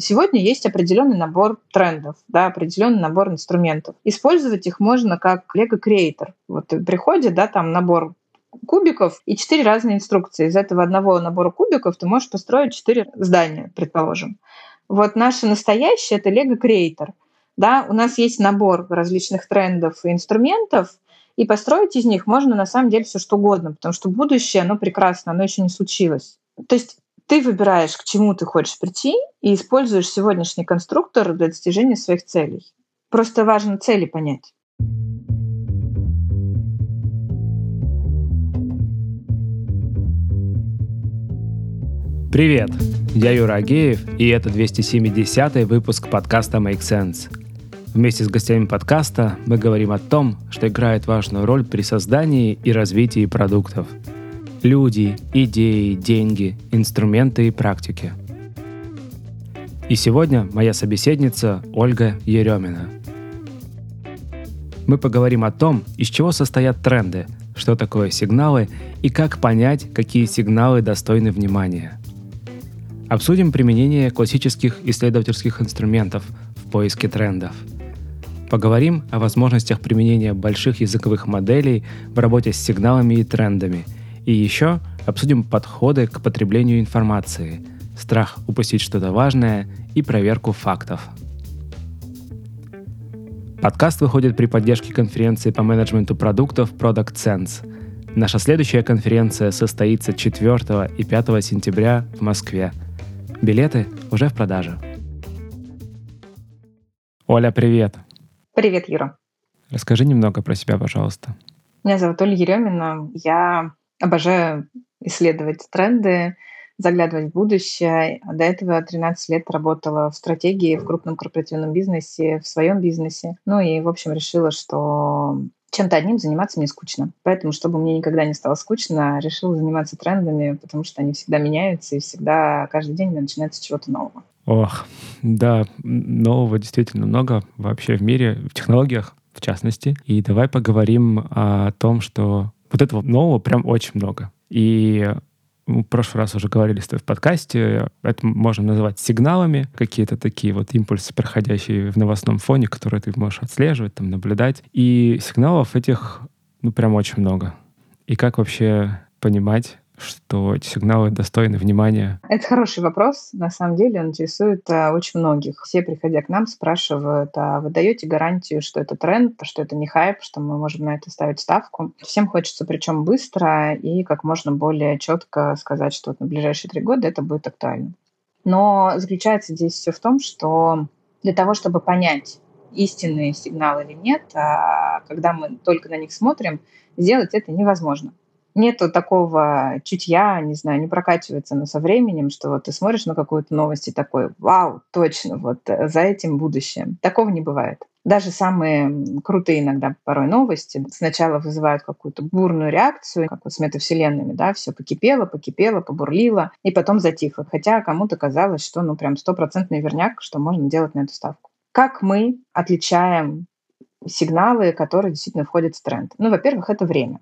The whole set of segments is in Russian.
Сегодня есть определенный набор трендов, да, определенный набор инструментов. Использовать их можно как Lego Creator. Вот приходит, да, там набор кубиков и четыре разные инструкции. Из этого одного набора кубиков ты можешь построить четыре здания, предположим. Вот наше настоящее — это Lego Creator. Да, у нас есть набор различных трендов и инструментов, и построить из них можно на самом деле все что угодно, потому что будущее, оно прекрасно, оно еще не случилось. То есть ты выбираешь, к чему ты хочешь прийти, и используешь сегодняшний конструктор для достижения своих целей. Просто важно цели понять. Привет! Я Юра Агеев, и это 270 выпуск подкаста Make Sense. Вместе с гостями подкаста мы говорим о том, что играет важную роль при создании и развитии продуктов. Люди, идеи, деньги, инструменты и практики. И сегодня моя собеседница Ольга Еремина. Мы поговорим о том, из чего состоят тренды, что такое сигналы и как понять, какие сигналы достойны внимания – Обсудим применение классических исследовательских инструментов в поиске трендов. Поговорим о возможностях применения больших языковых моделей в работе с сигналами и трендами. И еще обсудим подходы к потреблению информации, страх упустить что-то важное и проверку фактов. Подкаст выходит при поддержке конференции по менеджменту продуктов Product Sense. Наша следующая конференция состоится 4 и 5 сентября в Москве – Билеты уже в продаже. Оля, привет. Привет, Юра. Расскажи немного про себя, пожалуйста. Меня зовут Оля Еремина. Я обожаю исследовать тренды, заглядывать в будущее. До этого 13 лет работала в стратегии в крупном корпоративном бизнесе, в своем бизнесе. Ну и, в общем, решила, что чем-то одним заниматься мне скучно. Поэтому, чтобы мне никогда не стало скучно, решила заниматься трендами, потому что они всегда меняются, и всегда каждый день начинается чего-то нового. Ох, да, нового действительно много вообще в мире, в технологиях в частности. И давай поговорим о том, что вот этого нового прям очень много. И в прошлый раз уже говорили с тобой в подкасте, это можно называть сигналами, какие-то такие вот импульсы, проходящие в новостном фоне, которые ты можешь отслеживать, там, наблюдать. И сигналов этих, ну, прям очень много. И как вообще понимать, что эти сигналы достойны внимания? Это хороший вопрос. На самом деле он интересует а, очень многих. Все, приходя к нам, спрашивают, а вы даете гарантию, что это тренд, что это не хайп, что мы можем на это ставить ставку? Всем хочется, причем быстро и как можно более четко сказать, что вот на ближайшие три года это будет актуально. Но заключается здесь все в том, что для того, чтобы понять, истинные сигналы или нет, а когда мы только на них смотрим, сделать это невозможно нету такого чутья, не знаю, не прокачивается но со временем, что вот ты смотришь на какую-то новость и такой, вау, точно, вот э, за этим будущее. Такого не бывает. Даже самые крутые иногда порой новости сначала вызывают какую-то бурную реакцию, как вот с метавселенными, да, все покипело, покипело, побурлило, и потом затихло. Хотя кому-то казалось, что ну прям стопроцентный верняк, что можно делать на эту ставку. Как мы отличаем сигналы, которые действительно входят в тренд? Ну, во-первых, это время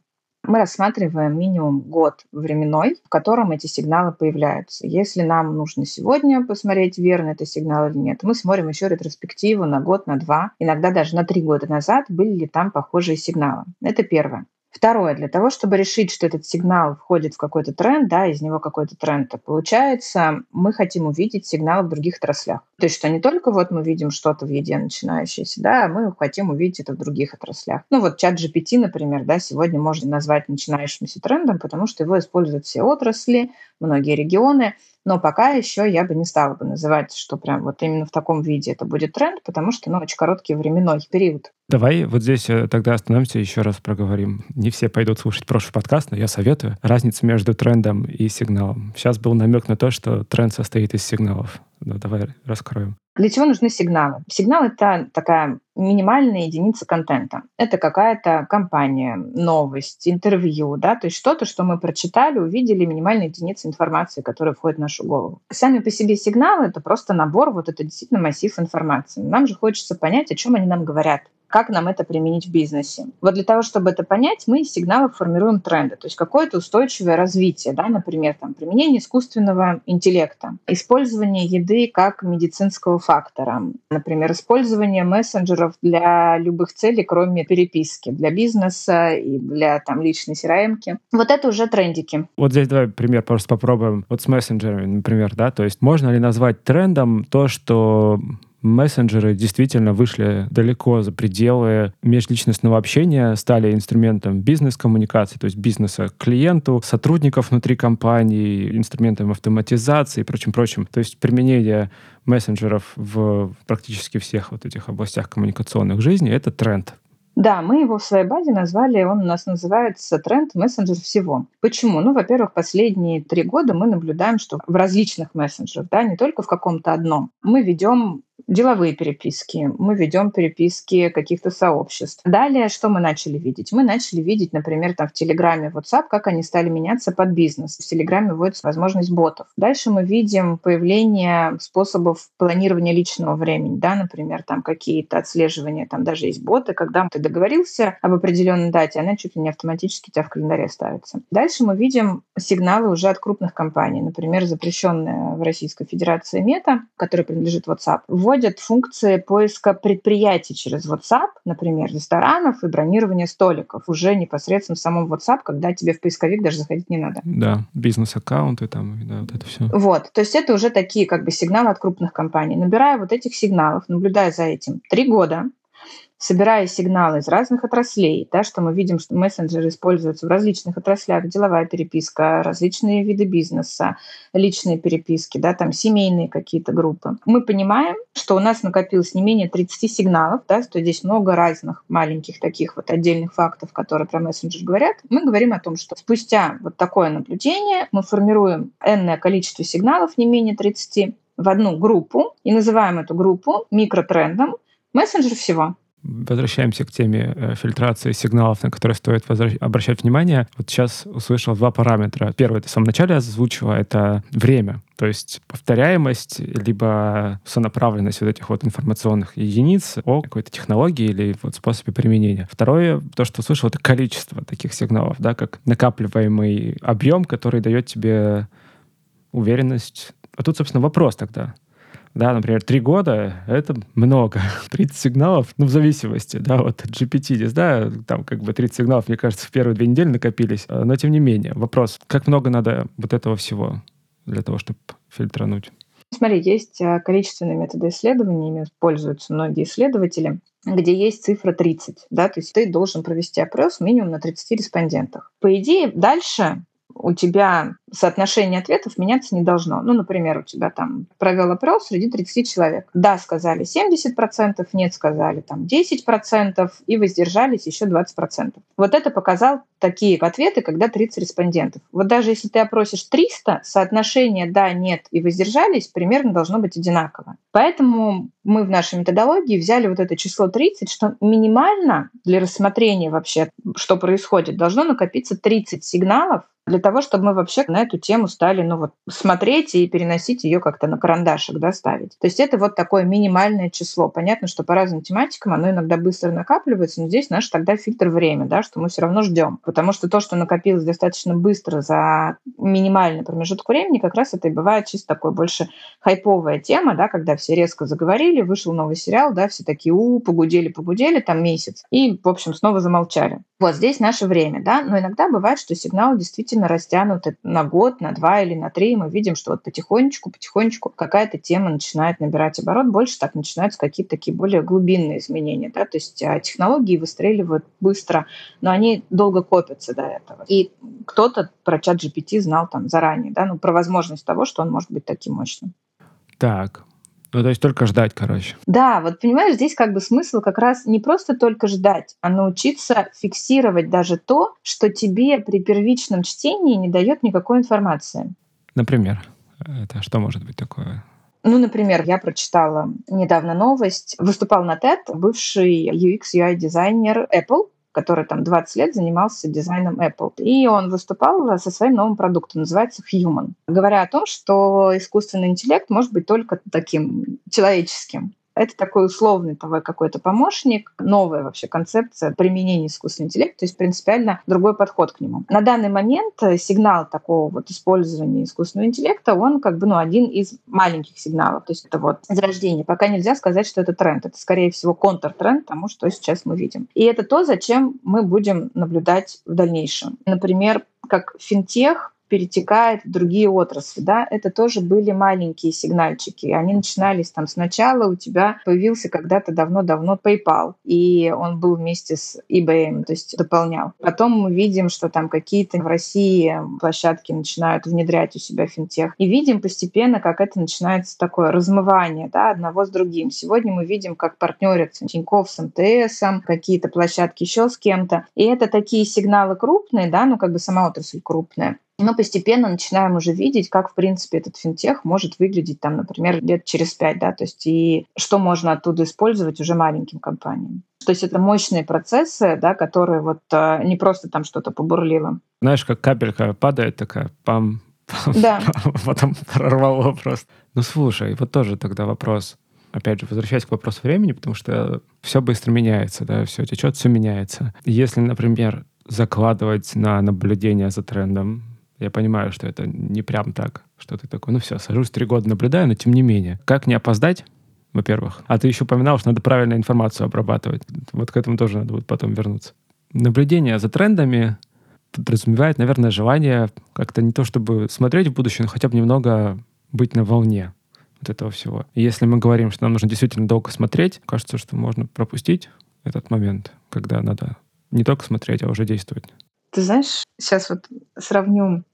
мы рассматриваем минимум год временной, в котором эти сигналы появляются. Если нам нужно сегодня посмотреть, верно это сигнал или нет, мы смотрим еще ретроспективу на год, на два, иногда даже на три года назад, были ли там похожие сигналы. Это первое. Второе, для того, чтобы решить, что этот сигнал входит в какой-то тренд, да, из него какой-то тренд, то получается, мы хотим увидеть сигналы в других отраслях. То есть, что не только вот мы видим что-то в еде начинающееся, да, а мы хотим увидеть это в других отраслях. Ну вот чат GPT, например, да, сегодня можно назвать начинающимся трендом, потому что его используют все отрасли, многие регионы, но пока еще я бы не стала бы называть, что прям вот именно в таком виде это будет тренд, потому что, ну, очень короткий временной период. Давай вот здесь э, тогда остановимся и еще раз проговорим. Не все пойдут слушать прошлый подкаст, но я советую. Разница между трендом и сигналом. Сейчас был намек на то, что тренд состоит из сигналов. Ну, давай раскроем. Для чего нужны сигналы? Сигнал — это такая минимальная единица контента. Это какая-то компания, новость, интервью, да, то есть что-то, что мы прочитали, увидели, минимальная единица информации, которая входит в нашу голову. Сами по себе сигналы — это просто набор, вот это действительно массив информации. Нам же хочется понять, о чем они нам говорят. Как нам это применить в бизнесе. Вот для того, чтобы это понять, мы из сигналов формируем тренды, то есть какое-то устойчивое развитие, да, например, там, применение искусственного интеллекта, использование еды как медицинского фактора, например, использование мессенджеров для любых целей, кроме переписки, для бизнеса и для там, личной CRM. -ки. Вот это уже трендики. Вот здесь давай пример просто попробуем. Вот с мессенджерами, например, да, то есть можно ли назвать трендом то, что мессенджеры действительно вышли далеко за пределы межличностного общения, стали инструментом бизнес-коммуникации, то есть бизнеса к клиенту, сотрудников внутри компании, инструментом автоматизации и прочим-прочим. То есть применение мессенджеров в практически всех вот этих областях коммуникационных жизни — это тренд. Да, мы его в своей базе назвали, он у нас называется тренд мессенджер всего. Почему? Ну, во-первых, последние три года мы наблюдаем, что в различных мессенджерах, да, не только в каком-то одном, мы ведем деловые переписки, мы ведем переписки каких-то сообществ. Далее, что мы начали видеть? Мы начали видеть, например, там в Телеграме, WhatsApp, как они стали меняться под бизнес. В Телеграме вводится возможность ботов. Дальше мы видим появление способов планирования личного времени, да, например, там какие-то отслеживания, там даже есть боты, когда ты договорился об определенной дате, она чуть ли не автоматически у тебя в календаре ставится. Дальше мы видим сигналы уже от крупных компаний, например, запрещенная в Российской Федерации мета, которая принадлежит WhatsApp, вводят функции поиска предприятий через WhatsApp, например, ресторанов и бронирования столиков уже непосредственно в самом WhatsApp, когда тебе в поисковик даже заходить не надо. Да, бизнес-аккаунты там, да, вот это все. Вот, то есть это уже такие как бы сигналы от крупных компаний. Набирая вот этих сигналов, наблюдая за этим три года, собирая сигналы из разных отраслей, да, что мы видим, что мессенджеры используются в различных отраслях, деловая переписка, различные виды бизнеса, личные переписки, да, там семейные какие-то группы. Мы понимаем, что у нас накопилось не менее 30 сигналов, да, что здесь много разных маленьких таких вот отдельных фактов, которые про мессенджер говорят. Мы говорим о том, что спустя вот такое наблюдение мы формируем энное количество сигналов, не менее 30, в одну группу и называем эту группу микротрендом мессенджер всего. Возвращаемся к теме э, фильтрации сигналов, на которые стоит обращать внимание. Вот сейчас услышал два параметра. Первый, ты в самом начале озвучила, это время. То есть повторяемость, либо сонаправленность вот этих вот информационных единиц о какой-то технологии или вот способе применения. Второе, то, что услышал, это количество таких сигналов, да, как накапливаемый объем, который дает тебе уверенность. А тут, собственно, вопрос тогда да, например, три года — это много. 30 сигналов, ну, в зависимости, да, вот GPT здесь, да, там как бы 30 сигналов, мне кажется, в первые две недели накопились. А, но тем не менее, вопрос, как много надо вот этого всего для того, чтобы фильтрануть? Смотри, есть а, количественные методы исследования, ими пользуются многие исследователи, где есть цифра 30, да, то есть ты должен провести опрос минимум на 30 респондентах. По идее, дальше у тебя соотношение ответов меняться не должно. Ну, например, у тебя там провел опрос среди 30 человек. Да, сказали 70%, нет, сказали там 10% и воздержались еще 20%. Вот это показал такие ответы, когда 30 респондентов. Вот даже если ты опросишь 300, соотношение да, нет и воздержались примерно должно быть одинаково. Поэтому мы в нашей методологии взяли вот это число 30, что минимально для рассмотрения вообще, что происходит, должно накопиться 30 сигналов для того, чтобы мы вообще на эту тему стали ну, вот, смотреть и переносить ее как-то на карандашик да, ставить. То есть это вот такое минимальное число. Понятно, что по разным тематикам оно иногда быстро накапливается, но здесь наш тогда фильтр время, да, что мы все равно ждем. Потому что то, что накопилось достаточно быстро за минимальный промежуток времени, как раз это и бывает чисто такое больше хайповая тема, да, когда все резко заговорили, вышел новый сериал, да, все такие у погудели, погудели там месяц, и, в общем, снова замолчали. Вот здесь наше время, да, но иногда бывает, что сигнал действительно растянуты на год, на два или на три, мы видим, что вот потихонечку, потихонечку какая-то тема начинает набирать оборот, больше так начинаются какие-то такие более глубинные изменения, да, то есть а, технологии выстреливают быстро, но они долго копятся до этого. И кто-то про чат GPT знал там заранее, да, ну, про возможность того, что он может быть таким мощным. Так, ну, то есть только ждать, короче. Да, вот понимаешь, здесь как бы смысл как раз не просто только ждать, а научиться фиксировать даже то, что тебе при первичном чтении не дает никакой информации. Например, это что может быть такое? Ну, например, я прочитала недавно новость. Выступал на TED бывший UX-UI-дизайнер Apple, который там 20 лет занимался дизайном Apple. И он выступал со своим новым продуктом, называется Human, говоря о том, что искусственный интеллект может быть только таким человеческим. Это такой условный твой какой-то помощник, новая вообще концепция применения искусственного интеллекта, то есть принципиально другой подход к нему. На данный момент сигнал такого вот использования искусственного интеллекта, он как бы ну, один из маленьких сигналов. То есть это вот зарождение. Пока нельзя сказать, что это тренд. Это, скорее всего, контртренд тому, что сейчас мы видим. И это то, зачем мы будем наблюдать в дальнейшем. Например, как финтех перетекает в другие отрасли. Да? Это тоже были маленькие сигнальчики. Они начинались там сначала, у тебя появился когда-то давно-давно PayPal, и он был вместе с eBay, то есть дополнял. Потом мы видим, что там какие-то в России площадки начинают внедрять у себя финтех. И видим постепенно, как это начинается такое размывание да, одного с другим. Сегодня мы видим, как партнерятся Тинькофф с МТС, какие-то площадки еще с кем-то. И это такие сигналы крупные, да, ну как бы сама отрасль крупная мы постепенно начинаем уже видеть, как, в принципе, этот финтех может выглядеть, там, например, лет через пять, да, то есть и что можно оттуда использовать уже маленьким компаниям. То есть это мощные процессы, да, которые вот э, не просто там что-то побурлило. Знаешь, как капелька падает такая, пам, пам да. потом прорвало просто. Ну, слушай, вот тоже тогда вопрос опять же, возвращаясь к вопросу времени, потому что все быстро меняется, да, все течет, все меняется. Если, например, закладывать на наблюдение за трендом, я понимаю, что это не прям так, что ты такой, ну все, сажусь три года, наблюдаю, но тем не менее. Как не опоздать, во-первых? А ты еще упоминал, что надо правильную информацию обрабатывать. Вот к этому тоже надо будет потом вернуться. Наблюдение за трендами подразумевает, наверное, желание как-то не то чтобы смотреть в будущее, но хотя бы немного быть на волне вот этого всего. И если мы говорим, что нам нужно действительно долго смотреть, кажется, что можно пропустить этот момент, когда надо не только смотреть, а уже действовать. Ты знаешь, сейчас вот сравню,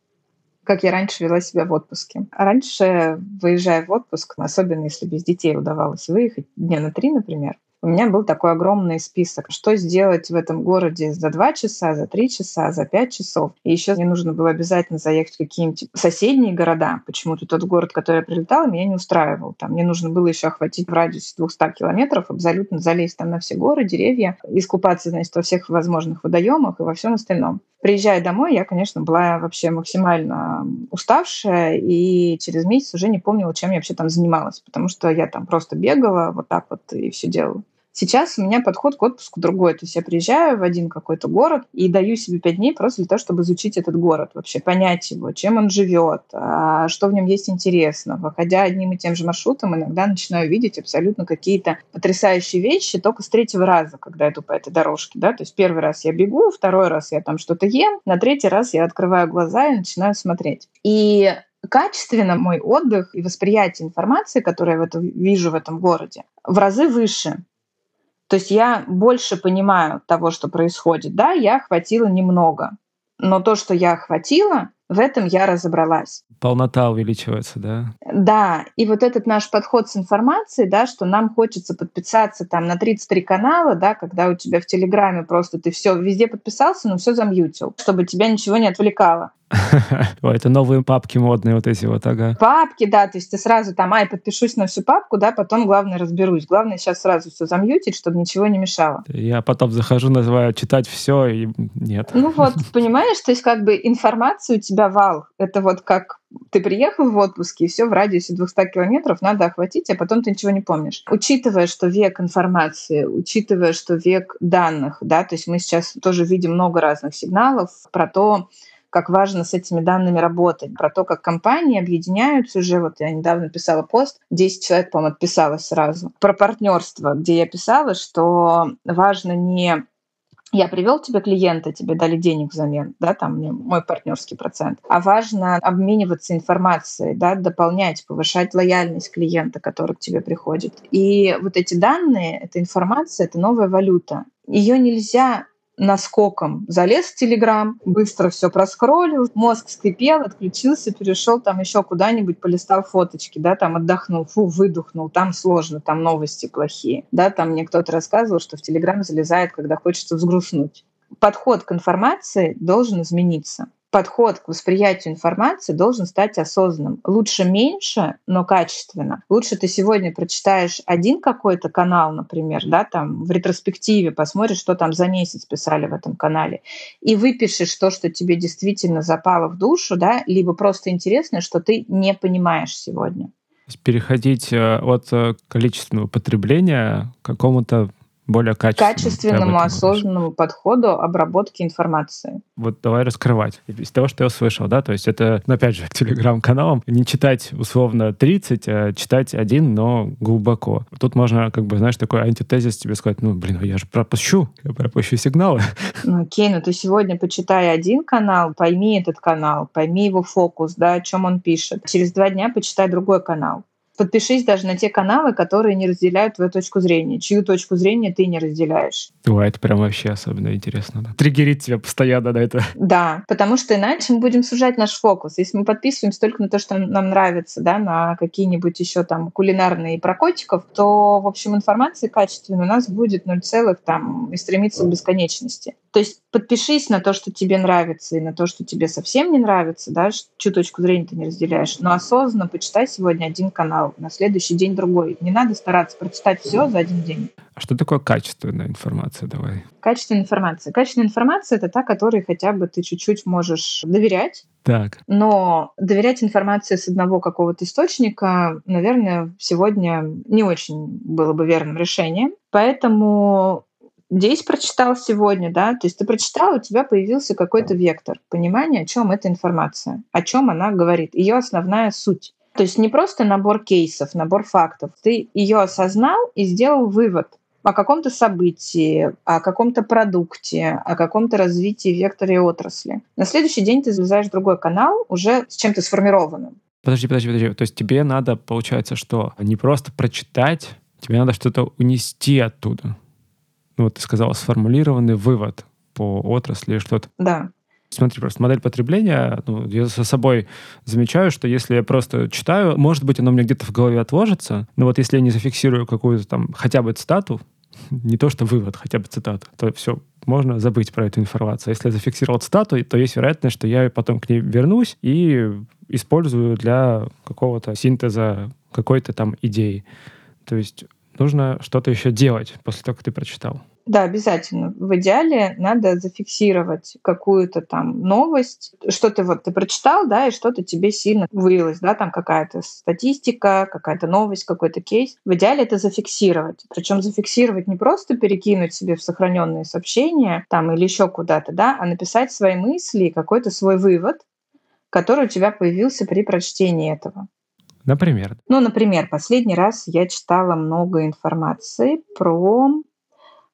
как я раньше вела себя в отпуске. Раньше, выезжая в отпуск, особенно если без детей удавалось выехать, дня на три, например, у меня был такой огромный список, что сделать в этом городе за два часа, за три часа, за пять часов. И еще мне нужно было обязательно заехать в какие-нибудь соседние города. Почему-то тот город, который я прилетала, меня не устраивал. Там мне нужно было еще охватить в радиусе 200 километров, абсолютно залезть там на все горы, деревья, искупаться, значит, во всех возможных водоемах и во всем остальном. Приезжая домой, я, конечно, была вообще максимально уставшая и через месяц уже не помнила, чем я вообще там занималась, потому что я там просто бегала вот так вот и все делала. Сейчас у меня подход к отпуску другой. То есть я приезжаю в один какой-то город и даю себе пять дней просто для того, чтобы изучить этот город, вообще понять его, чем он живет, а что в нем есть интересно. Выходя одним и тем же маршрутом, иногда начинаю видеть абсолютно какие-то потрясающие вещи только с третьего раза, когда иду по этой дорожке. Да? То есть первый раз я бегу, второй раз я там что-то ем, на третий раз я открываю глаза и начинаю смотреть. И качественно мой отдых и восприятие информации, которую я в этом, вижу в этом городе, в разы выше. То есть я больше понимаю того, что происходит. Да, я охватила немного, но то, что я охватила, в этом я разобралась. Полнота увеличивается, да? Да, и вот этот наш подход с информацией, да, что нам хочется подписаться там на 33 канала, да, когда у тебя в Телеграме просто ты все везде подписался, но все замьютил, чтобы тебя ничего не отвлекало. Ой, это новые папки модные вот эти вот, ага. Папки, да, то есть ты сразу там, ай, подпишусь на всю папку, да, потом главное разберусь. Главное сейчас сразу все замьютить, чтобы ничего не мешало. Я потом захожу, называю читать все, и нет. Ну вот, понимаешь, то есть как бы информация у тебя вал. Это вот как ты приехал в отпуске, и все в радиусе 200 километров надо охватить, а потом ты ничего не помнишь. Учитывая, что век информации, учитывая, что век данных, да, то есть мы сейчас тоже видим много разных сигналов про то, как важно с этими данными работать, про то, как компании объединяются уже. Вот я недавно писала пост, 10 человек, по-моему, отписалось сразу. Про партнерство, где я писала, что важно не я привел тебе клиента, тебе дали денег взамен, да, там мой партнерский процент. А важно обмениваться информацией, да, дополнять, повышать лояльность клиента, который к тебе приходит. И вот эти данные, эта информация, это новая валюта. Ее нельзя наскоком залез в Телеграм, быстро все проскроллил, мозг скрипел, отключился, перешел там еще куда-нибудь, полистал фоточки, да, там отдохнул, фу, выдохнул, там сложно, там новости плохие, да, там мне кто-то рассказывал, что в Телеграм залезает, когда хочется взгрустнуть. Подход к информации должен измениться подход к восприятию информации должен стать осознанным. Лучше меньше, но качественно. Лучше ты сегодня прочитаешь один какой-то канал, например, да, там в ретроспективе посмотришь, что там за месяц писали в этом канале, и выпишешь то, что тебе действительно запало в душу, да, либо просто интересно, что ты не понимаешь сегодня. Переходить э, от э, количественного потребления к какому-то более качественному. Качественному, осознанному подходу обработки информации. Вот давай раскрывать. Из того, что я услышал, да, то есть это, ну, опять же, телеграм-каналом, не читать условно 30, а читать один, но глубоко. Тут можно, как бы, знаешь, такой антитезис тебе сказать, ну, блин, я же пропущу, я пропущу сигналы. Ну, окей, ну ты сегодня почитай один канал, пойми этот канал, пойми его фокус, да, о чем он пишет. Через два дня почитай другой канал подпишись даже на те каналы, которые не разделяют твою точку зрения, чью точку зрения ты не разделяешь. О, это прям вообще особенно интересно. Да. Триггерит тебя постоянно на это. Да, потому что иначе мы будем сужать наш фокус. Если мы подписываемся только на то, что нам нравится, да, на какие-нибудь еще там кулинарные про котиков, то, в общем, информации качественной у нас будет 0, там и стремиться к бесконечности. То есть подпишись на то, что тебе нравится, и на то, что тебе совсем не нравится, да, чью точку зрения ты не разделяешь. Но осознанно почитай сегодня один канал, на следующий день другой. Не надо стараться прочитать все за один день. А что такое качественная информация? Давай. Качественная информация. Качественная информация — это та, которой хотя бы ты чуть-чуть можешь доверять. Так. Но доверять информации с одного какого-то источника, наверное, сегодня не очень было бы верным решением. Поэтому здесь прочитал сегодня, да, то есть ты прочитал, у тебя появился какой-то вектор понимания, о чем эта информация, о чем она говорит, ее основная суть. То есть не просто набор кейсов, набор фактов. Ты ее осознал и сделал вывод о каком-то событии, о каком-то продукте, о каком-то развитии векторе отрасли. На следующий день ты залезаешь в другой канал уже с чем-то сформированным. Подожди, подожди, подожди. То есть тебе надо, получается, что не просто прочитать, тебе надо что-то унести оттуда ну, вот ты сказала, сформулированный вывод по отрасли что-то. Да. Смотри, просто модель потребления, ну, я за собой замечаю, что если я просто читаю, может быть, оно меня где-то в голове отложится, но вот если я не зафиксирую какую-то там хотя бы цитату, не то что вывод, хотя бы цитату, то все, можно забыть про эту информацию. Если я зафиксировал цитату, то есть вероятность, что я потом к ней вернусь и использую для какого-то синтеза какой-то там идеи. То есть нужно что-то еще делать после того, как ты прочитал. Да, обязательно. В идеале надо зафиксировать какую-то там новость, что ты вот ты прочитал, да, и что-то тебе сильно вылилось, да, там какая-то статистика, какая-то новость, какой-то кейс. В идеале это зафиксировать. Причем зафиксировать не просто перекинуть себе в сохраненные сообщения там или еще куда-то, да, а написать свои мысли и какой-то свой вывод, который у тебя появился при прочтении этого. Например? Ну, например, последний раз я читала много информации про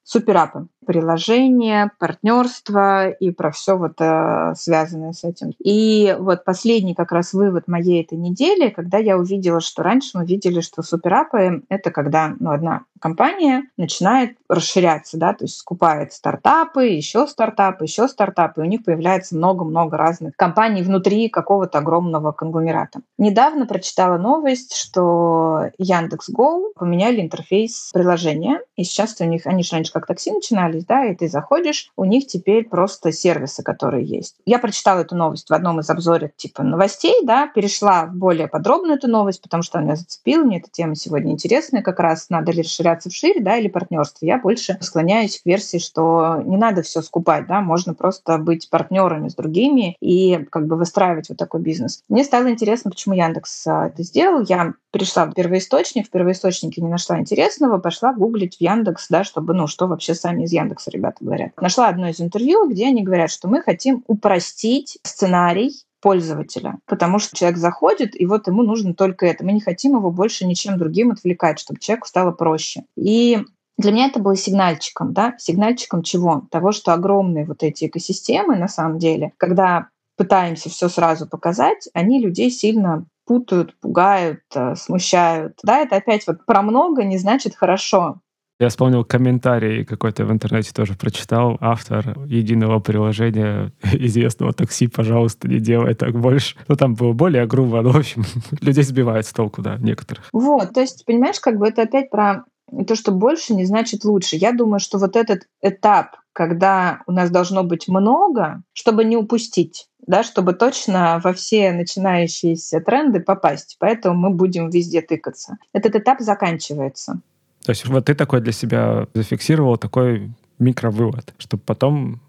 суперапы приложения, партнерство и про все вот э, связанное с этим. И вот последний как раз вывод моей этой недели, когда я увидела, что раньше мы видели, что суперапы — это когда ну, одна компания начинает расширяться, да, то есть скупает стартапы, еще стартапы, еще стартапы, и у них появляется много-много разных компаний внутри какого-то огромного конгломерата. Недавно прочитала новость, что Яндекс.Го поменяли интерфейс приложения, и сейчас у них, они же раньше как такси начинали, поменялись, да, и ты заходишь, у них теперь просто сервисы, которые есть. Я прочитала эту новость в одном из обзоров типа новостей, да, перешла в более подробную эту новость, потому что она зацепила, мне эта тема сегодня интересная, как раз надо ли расширяться вширь, да, или партнерство. Я больше склоняюсь к версии, что не надо все скупать, да, можно просто быть партнерами с другими и как бы выстраивать вот такой бизнес. Мне стало интересно, почему Яндекс а, это сделал. Я перешла в первоисточник, в первоисточнике не нашла интересного, пошла гуглить в Яндекс, да, чтобы, ну, что вообще сами из Яндекса ребята говорят. Нашла одно из интервью, где они говорят, что мы хотим упростить сценарий пользователя, потому что человек заходит, и вот ему нужно только это. Мы не хотим его больше ничем другим отвлекать, чтобы человеку стало проще. И для меня это было сигнальчиком, да, сигнальчиком чего? Того, что огромные вот эти экосистемы, на самом деле, когда пытаемся все сразу показать, они людей сильно путают, пугают, э, смущают. Да, это опять вот про много не значит хорошо. Я вспомнил комментарий какой-то в интернете тоже прочитал. Автор единого приложения известного такси, пожалуйста, не делай так больше. Ну, там было более грубо, но, в общем, людей сбивает с толку, да, некоторых. Вот, то есть, понимаешь, как бы это опять про то, что больше не значит лучше. Я думаю, что вот этот этап, когда у нас должно быть много, чтобы не упустить, да, чтобы точно во все начинающиеся тренды попасть. Поэтому мы будем везде тыкаться. Этот этап заканчивается. То есть вот ты такой для себя зафиксировал такой микровывод, чтобы потом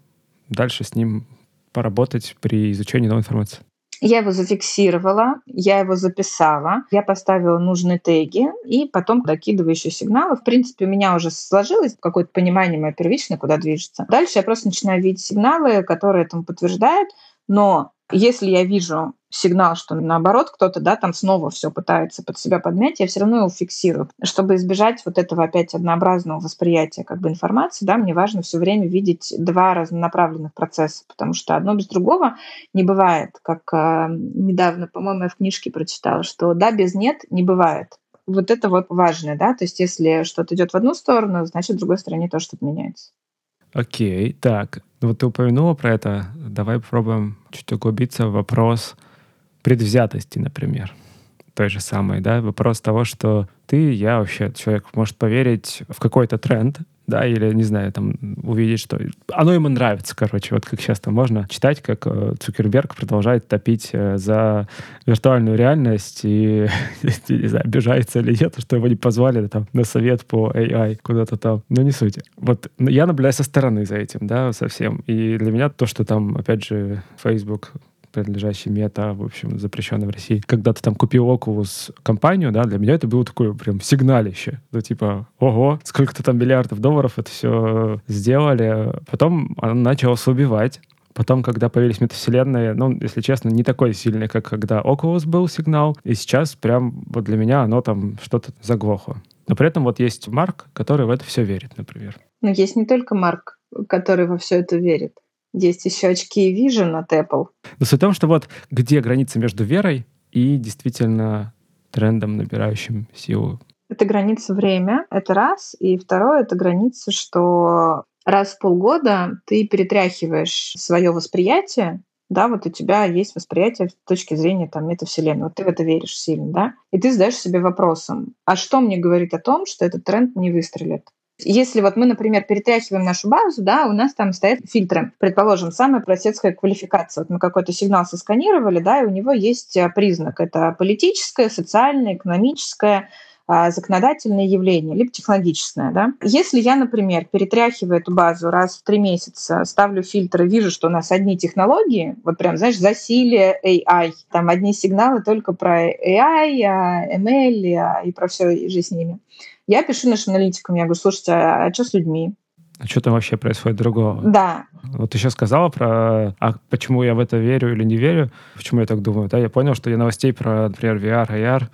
дальше с ним поработать при изучении новой информации. Я его зафиксировала, я его записала, я поставила нужные теги и потом докидываю еще сигналы. В принципе, у меня уже сложилось какое-то понимание мое первичное, куда движется. Дальше я просто начинаю видеть сигналы, которые этому подтверждают, но если я вижу сигнал, что наоборот кто-то да, там снова все пытается под себя подмять, я все равно его фиксирую. Чтобы избежать вот этого опять однообразного восприятия как бы информации, да, мне важно все время видеть два разнонаправленных процесса, потому что одно без другого не бывает. Как э, недавно, по-моему, я в книжке прочитала, что да, без нет не бывает. Вот это вот важно, да, то есть если что-то идет в одну сторону, значит, в другой стороне тоже что-то меняется. Окей, так, вот ты упомянула про это. Давай попробуем чуть углубиться в вопрос предвзятости, например. Той же самой, да, вопрос того, что ты, я вообще, человек может поверить в какой-то тренд, да, или, не знаю, там, увидеть, что оно ему нравится, короче, вот как часто можно читать, как э, Цукерберг продолжает топить э, за виртуальную реальность и, не знаю, обижается или нет, что его не позвали там на совет по AI куда-то там, но не суть. Вот я наблюдаю со стороны за этим, да, совсем, и для меня то, что там, опять же, Facebook принадлежащий мета, в общем, запрещенный в России. Когда ты там купил Oculus компанию, да, для меня это было такое прям сигналище. Ну, типа, ого, сколько-то там миллиардов долларов это все сделали. Потом оно начало убивать. Потом, когда появились метавселенные, ну, если честно, не такой сильный, как когда Oculus был сигнал. И сейчас прям вот для меня оно там что-то заглохло. Но при этом вот есть Марк, который в это все верит, например. Но есть не только Марк, который во все это верит. Есть еще очки Vision от Apple. Но суть в том, что вот где граница между верой и действительно трендом, набирающим силу? Это граница время, это раз. И второе, это граница, что раз в полгода ты перетряхиваешь свое восприятие, да, вот у тебя есть восприятие с точки зрения там метавселенной, вот ты в это веришь сильно, да, и ты задаешь себе вопросом, а что мне говорит о том, что этот тренд не выстрелит? Если вот мы, например, перетряхиваем нашу базу, да, у нас там стоят фильтры. Предположим, самая простецкая квалификация. Вот мы какой-то сигнал сосканировали, да, и у него есть э, признак. Это политическое, социальное, экономическое, а, законодательное явление, либо технологическое. Да? Если я, например, перетряхиваю эту базу раз в три месяца, ставлю фильтры, вижу, что у нас одни технологии, вот прям, знаешь, засилие AI, там одни сигналы только про AI, ML и про все же с ними. Я пишу нашим аналитикам, я говорю, слушайте, а, а что с людьми? А что там вообще происходит другого? Да. Вот ты сейчас сказала про, а почему я в это верю или не верю, почему я так думаю, да, я понял, что я новостей про, например, VR, AR,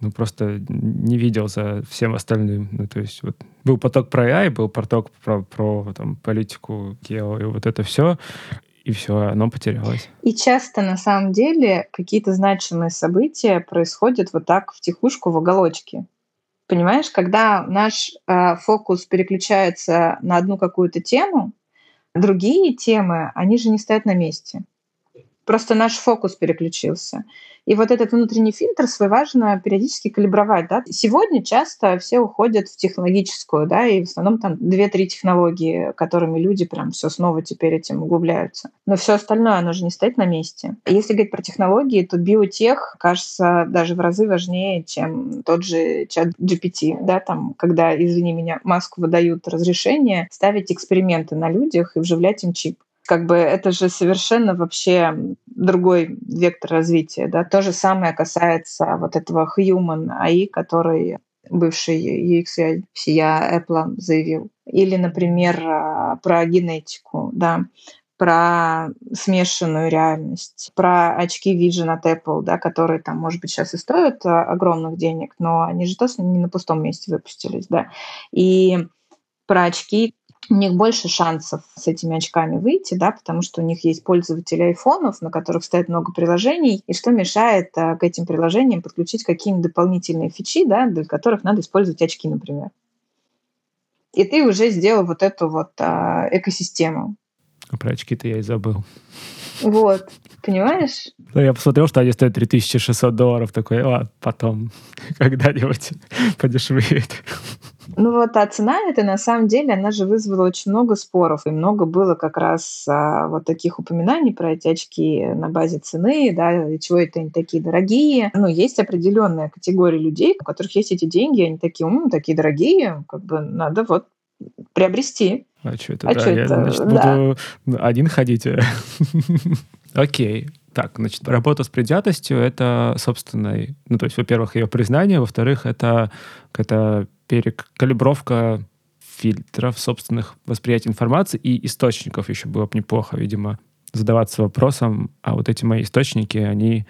ну, просто не видел за всем остальным. Ну, то есть вот был поток про AI, был поток про, про там, политику, гео и вот это все, и все, оно потерялось. И часто, на самом деле, какие-то значимые события происходят вот так в тихушку, в уголочке. Понимаешь, когда наш э, фокус переключается на одну какую-то тему, другие темы, они же не стоят на месте. Просто наш фокус переключился. И вот этот внутренний фильтр свой важно периодически калибровать. Да? Сегодня часто все уходят в технологическую, да, и в основном там 2-3 технологии, которыми люди прям все снова теперь этим углубляются. Но все остальное, оно же не стоит на месте. Если говорить про технологии, то биотех кажется даже в разы важнее, чем тот же чат GPT, да, там, когда, извини меня, маску выдают разрешение ставить эксперименты на людях и вживлять им чип как бы это же совершенно вообще другой вектор развития. Да? То же самое касается вот этого Human AI, который бывший UX я Apple заявил. Или, например, а, про генетику, да, про смешанную реальность, про очки Vision от Apple, да, которые там, может быть, сейчас и стоят а, огромных денег, но они же тоже не на пустом месте выпустились, да. И про очки, у них больше шансов с этими очками выйти, да, потому что у них есть пользователи айфонов, на которых стоит много приложений, и что мешает а, к этим приложениям подключить какие-нибудь дополнительные фичи, да, для которых надо использовать очки, например. И ты уже сделал вот эту вот а, экосистему. А про очки-то я и забыл. Вот, понимаешь? Ну, я посмотрел, что они стоят 3600 долларов, такой, а, потом когда-нибудь подешевеет. Ну вот, а цена это на самом деле, она же вызвала очень много споров, и много было как раз а, вот таких упоминаний про эти очки на базе цены, да, и чего это они такие дорогие. Ну, есть определенная категория людей, у которых есть эти деньги, они такие, ум, такие дорогие, как бы надо вот приобрести. А что это? А да, что я, это? значит, да. буду один ходить. Окей. Так, значит, работа с предвзятостью — это, собственной, ну, то есть, во-первых, ее признание, во-вторых, это какая-то перекалибровка фильтров собственных восприятий информации и источников еще было бы неплохо, видимо, задаваться вопросом, а вот эти мои источники, они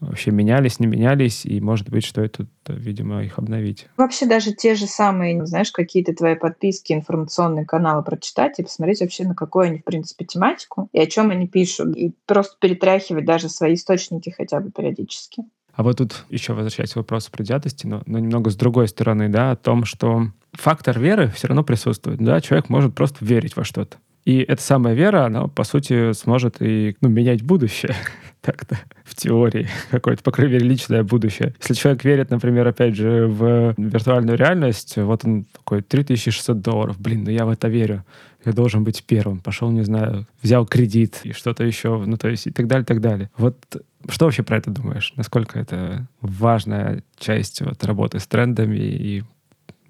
вообще менялись, не менялись, и может быть, что это, видимо, их обновить. Вообще даже те же самые, знаешь, какие-то твои подписки, информационные каналы прочитать и посмотреть вообще, на какую они, в принципе, тематику и о чем они пишут. И просто перетряхивать даже свои источники хотя бы периодически. А вот тут еще возвращаясь к вопросу предвзятости, но, но немного с другой стороны, да, о том, что фактор веры все равно присутствует. Да, человек может просто верить во что-то. И эта самая вера, она, по сути, сможет и ну, менять будущее. Так-то в теории какое-то, по крайней мере, личное будущее. Если человек верит, например, опять же, в виртуальную реальность, вот он такой, 3600 долларов, блин, ну я в это верю. Я должен быть первым. Пошел, не знаю, взял кредит и что-то еще, ну то есть и так далее, и так далее. Вот что вообще про это думаешь? Насколько это важная часть вот, работы с трендами и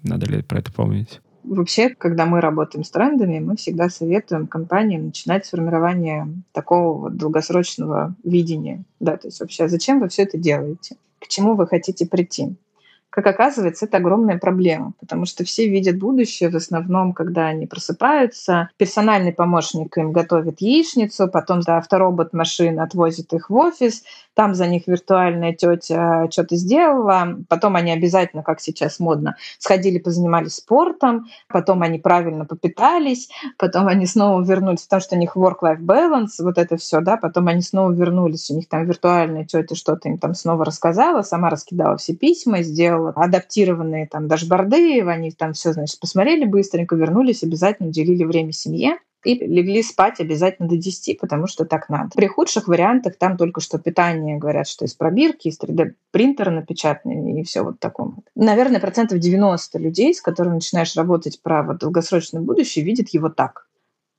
надо ли про это помнить? Вообще, когда мы работаем с трендами, мы всегда советуем компаниям начинать с формирования такого вот долгосрочного видения. Да, то есть вообще, зачем вы все это делаете? К чему вы хотите прийти? Как оказывается, это огромная проблема, потому что все видят будущее в основном, когда они просыпаются. Персональный помощник им готовит яичницу, потом да, авторобот машин отвозит их в офис, там за них виртуальная тетя что-то сделала, потом они обязательно, как сейчас модно, сходили, позанимались спортом, потом они правильно попитались, потом они снова вернулись, потому что у них work-life balance, вот это все, да, потом они снова вернулись, у них там виртуальная тетя что-то им там снова рассказала, сама раскидала все письма, сделала адаптированные там дашборды, они там все, значит, посмотрели быстренько, вернулись, обязательно уделили время семье и легли спать обязательно до 10, потому что так надо. При худших вариантах там только что питание, говорят, что из пробирки, из 3D-принтера напечатанные и все вот таком. Наверное, процентов 90 людей, с которыми начинаешь работать про вот долгосрочное будущее, видят его так.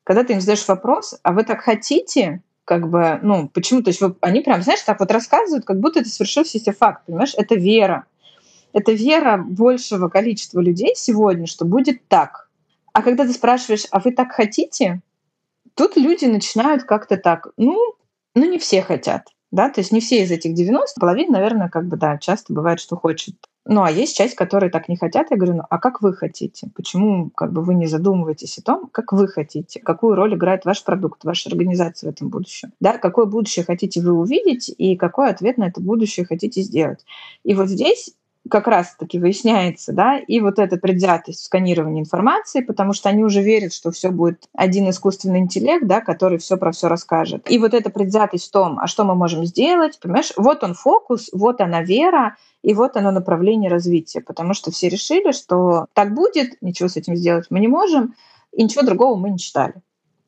Когда ты им задаешь вопрос, а вы так хотите, как бы, ну, почему? То есть вы, они прям, знаешь, так вот рассказывают, как будто это свершившийся факт, понимаешь? Это вера. Это вера большего количества людей сегодня, что будет так. А когда ты спрашиваешь, а вы так хотите? Тут люди начинают как-то так, ну, ну не все хотят, да, то есть не все из этих 90, половина, наверное, как бы, да, часто бывает, что хочет. Ну, а есть часть, которые так не хотят. Я говорю, ну, а как вы хотите? Почему как бы вы не задумываетесь о том, как вы хотите? Какую роль играет ваш продукт, ваша организация в этом будущем? Да, какое будущее хотите вы увидеть и какой ответ на это будущее хотите сделать? И вот здесь как раз-таки выясняется, да, и вот эта предвзятость в сканировании информации, потому что они уже верят, что все будет один искусственный интеллект, да, который все про все расскажет. И вот эта предвзятость в том, а что мы можем сделать, понимаешь, вот он фокус, вот она вера, и вот оно направление развития, потому что все решили, что так будет, ничего с этим сделать мы не можем, и ничего другого мы не читали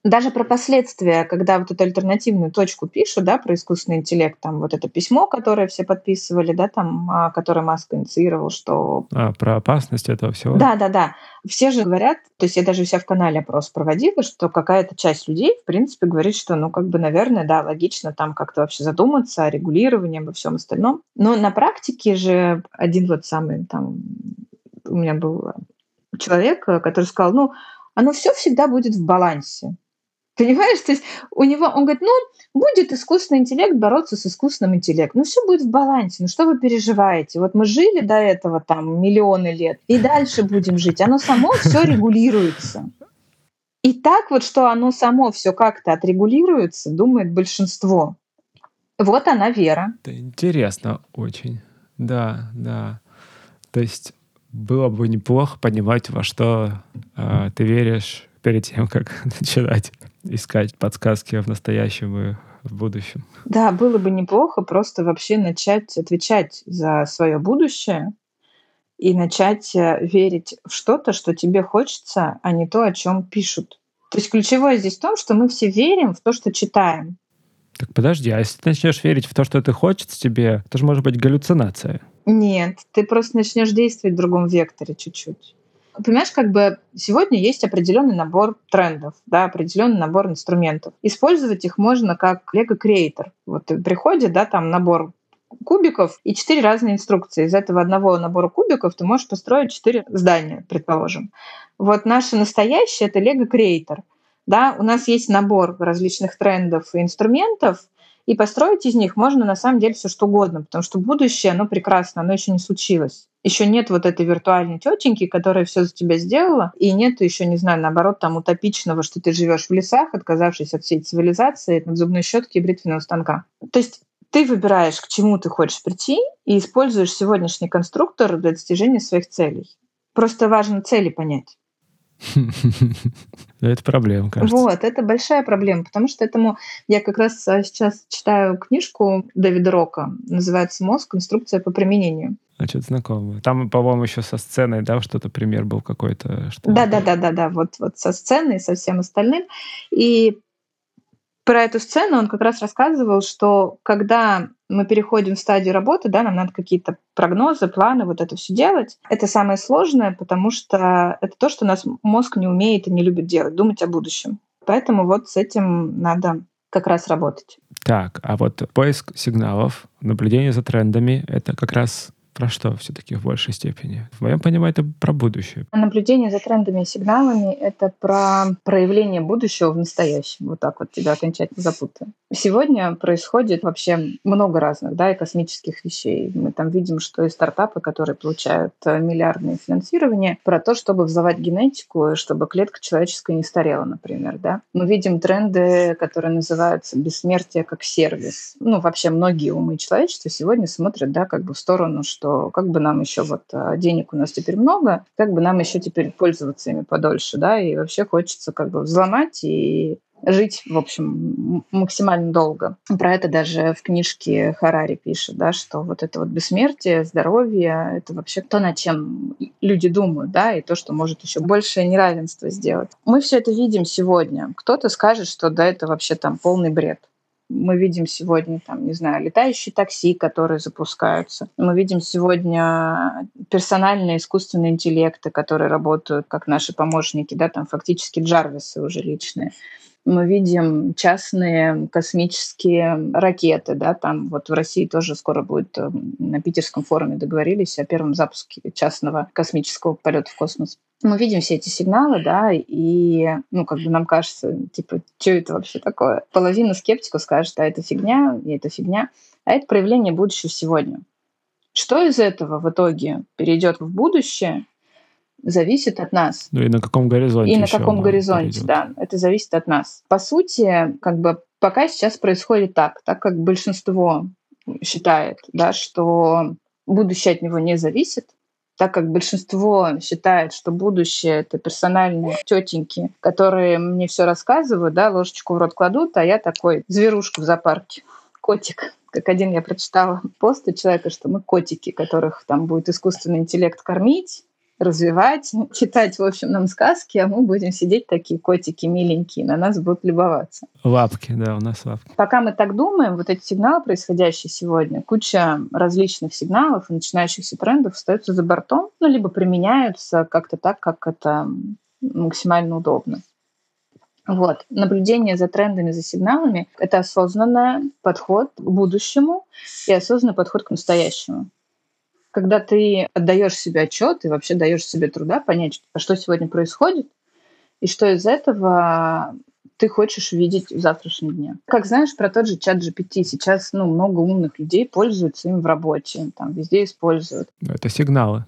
даже про последствия, когда вот эту альтернативную точку пишут, да, про искусственный интеллект, там вот это письмо, которое все подписывали, да, там, а, которое Маск инициировал, что... А, про опасность этого всего? Да, да, да. Все же говорят, то есть я даже у себя в канале опрос проводила, что какая-то часть людей, в принципе, говорит, что, ну, как бы, наверное, да, логично там как-то вообще задуматься о регулировании, обо всем остальном. Но на практике же один вот самый там у меня был человек, который сказал, ну, оно все всегда будет в балансе. Понимаешь, то есть у него, он говорит, ну, будет искусственный интеллект бороться с искусственным интеллектом. Ну, все будет в балансе. Ну, что вы переживаете? Вот мы жили до этого там миллионы лет, и дальше будем жить. Оно само все регулируется. И так вот, что оно само все как-то отрегулируется, думает большинство. Вот она вера. Это интересно очень. Да, да. То есть было бы неплохо понимать, во что э, ты веришь перед тем, как начинать искать подсказки в настоящем и в будущем. Да, было бы неплохо просто вообще начать отвечать за свое будущее и начать э, верить в что-то, что тебе хочется, а не то, о чем пишут. То есть ключевое здесь в том, что мы все верим в то, что читаем. Так подожди, а если ты начнешь верить в то, что это хочется тебе, это же может быть галлюцинация. Нет, ты просто начнешь действовать в другом векторе чуть-чуть понимаешь, как бы сегодня есть определенный набор трендов, да, определенный набор инструментов. Использовать их можно как Lego Creator. Вот приходит, да, там набор кубиков и четыре разные инструкции. Из этого одного набора кубиков ты можешь построить четыре здания, предположим. Вот наше настоящее — это Lego Creator. Да, у нас есть набор различных трендов и инструментов, И построить из них можно на самом деле все что угодно, потому что будущее, оно прекрасно, оно еще не случилось. Еще нет вот этой виртуальной тетеньки, которая все за тебя сделала, и нет еще, не знаю, наоборот, там утопичного, что ты живешь в лесах, отказавшись от всей цивилизации, от зубной щетки и бритвенного станка. То есть ты выбираешь, к чему ты хочешь прийти, и используешь сегодняшний конструктор для достижения своих целей. Просто важно цели понять. Это проблема, кажется. Вот, это большая проблема, потому что этому я как раз а, сейчас читаю книжку Дэвида Рока, называется «Мозг. Конструкция по применению». А что-то знакомое. Там, по-моему, еще со сценой, да, что-то пример был какой-то. Что да, да, да, да, да, вот, вот со сценой, со всем остальным. И про эту сцену он как раз рассказывал, что когда мы переходим в стадию работы, да, нам надо какие-то прогнозы, планы, вот это все делать. Это самое сложное, потому что это то, что нас мозг не умеет и не любит делать, думать о будущем. Поэтому вот с этим надо как раз работать. Так, а вот поиск сигналов, наблюдение за трендами — это как раз про что все-таки в большей степени? В моем понимании это про будущее. Наблюдение за трендами и сигналами — это про проявление будущего в настоящем. Вот так вот тебя окончательно запутаю. Сегодня происходит вообще много разных, да, и космических вещей. Мы там видим, что и стартапы, которые получают э, миллиардное финансирование, про то, чтобы взломать генетику, чтобы клетка человеческая не старела, например, да. Мы видим тренды, которые называются бессмертие как сервис. Ну, вообще многие умы человечества сегодня смотрят, да, как бы в сторону, что что как бы нам еще вот а, денег у нас теперь много, как бы нам еще теперь пользоваться ими подольше, да, и вообще хочется как бы взломать и жить, в общем, максимально долго. Про это даже в книжке Харари пишет, да, что вот это вот бессмертие, здоровье, это вообще то, над чем люди думают, да, и то, что может еще большее неравенство сделать. Мы все это видим сегодня. Кто-то скажет, что да, это вообще там полный бред. Мы видим сегодня, там, не знаю, летающие такси, которые запускаются. Мы видим сегодня персональные искусственные интеллекты, которые работают как наши помощники, да, там фактически джарвисы уже личные мы видим частные космические ракеты, да, там вот в России тоже скоро будет э, на питерском форуме договорились о первом запуске частного космического полета в космос мы видим все эти сигналы, да, и, ну, как бы нам кажется, типа, что это вообще такое? Половина скептиков скажет, а это фигня, и это фигня. А это проявление будущего сегодня. Что из этого в итоге перейдет в будущее, зависит от нас. Ну и на каком горизонте. И на каком горизонте, перейдет. да. Это зависит от нас. По сути, как бы пока сейчас происходит так, так как большинство считает, да, что будущее от него не зависит, так как большинство считает, что будущее это персональные тетеньки, которые мне все рассказывают, да, ложечку в рот кладут, а я такой зверушку в зоопарке, котик. Как один я прочитала пост у человека, что мы котики, которых там будет искусственный интеллект кормить, развивать, читать, в общем, нам сказки, а мы будем сидеть такие котики миленькие, на нас будут любоваться. Лапки, да, у нас лапки. Пока мы так думаем, вот эти сигналы, происходящие сегодня, куча различных сигналов и начинающихся трендов остаются за бортом, ну, либо применяются как-то так, как это максимально удобно. Вот. Наблюдение за трендами, за сигналами — это осознанный подход к будущему и осознанный подход к настоящему когда ты отдаешь себе отчет и вообще даешь себе труда понять, что сегодня происходит, и что из этого ты хочешь видеть в завтрашнем дне. Как знаешь про тот же чат GPT, сейчас ну, много умных людей пользуются им в работе, там везде используют. Ну, это сигналы.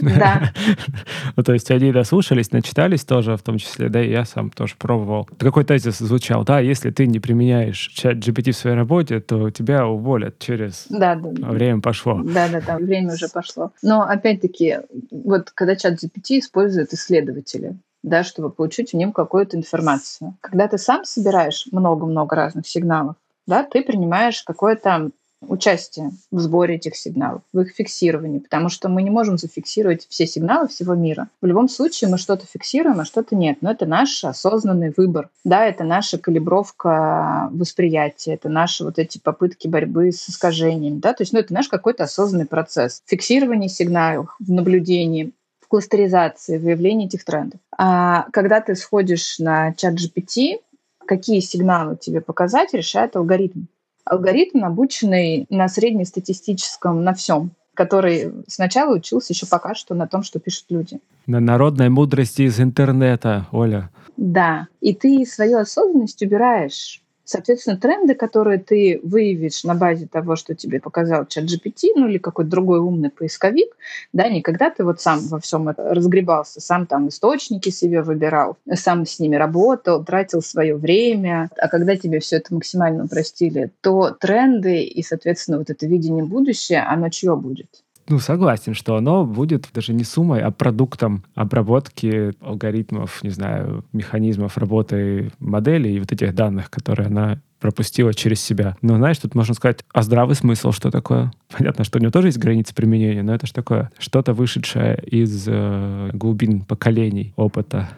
Да. ну, то есть они дослушались, начитались тоже в том числе, да, и я сам тоже пробовал. Какой тезис звучал, да, если ты не применяешь чат GPT в своей работе, то тебя уволят через да, да, время пошло. Да, да, да, время уже пошло. Но опять-таки, вот когда чат GPT используют исследователи, да, чтобы получить в нем какую-то информацию. Когда ты сам собираешь много-много разных сигналов, да, ты принимаешь какое-то участие в сборе этих сигналов, в их фиксировании, потому что мы не можем зафиксировать все сигналы всего мира. В любом случае мы что-то фиксируем, а что-то нет. Но это наш осознанный выбор. Да, это наша калибровка восприятия, это наши вот эти попытки борьбы с искажениями. Да? То есть ну, это наш какой-то осознанный процесс. Фиксирование сигналов, в наблюдении, кластеризации, выявлении этих трендов. А когда ты сходишь на чат GPT, какие сигналы тебе показать, решает алгоритм. Алгоритм, обученный на среднестатистическом, на всем, который сначала учился еще пока что на том, что пишут люди. На народной мудрости из интернета, Оля. Да. И ты свою осознанность убираешь Соответственно, тренды, которые ты выявишь на базе того, что тебе показал чат GPT, ну или какой-то другой умный поисковик, да, не когда ты вот сам во всем это разгребался, сам там источники себе выбирал, сам с ними работал, тратил свое время, а когда тебе все это максимально упростили, то тренды и, соответственно, вот это видение будущего, оно чье будет? Ну, согласен, что оно будет даже не суммой, а продуктом обработки алгоритмов, не знаю, механизмов работы модели и вот этих данных, которые она пропустила через себя. Но, знаешь, тут можно сказать, а здравый смысл что такое? Понятно, что у него тоже есть границы применения, но это же такое что-то вышедшее из э, глубин поколений опыта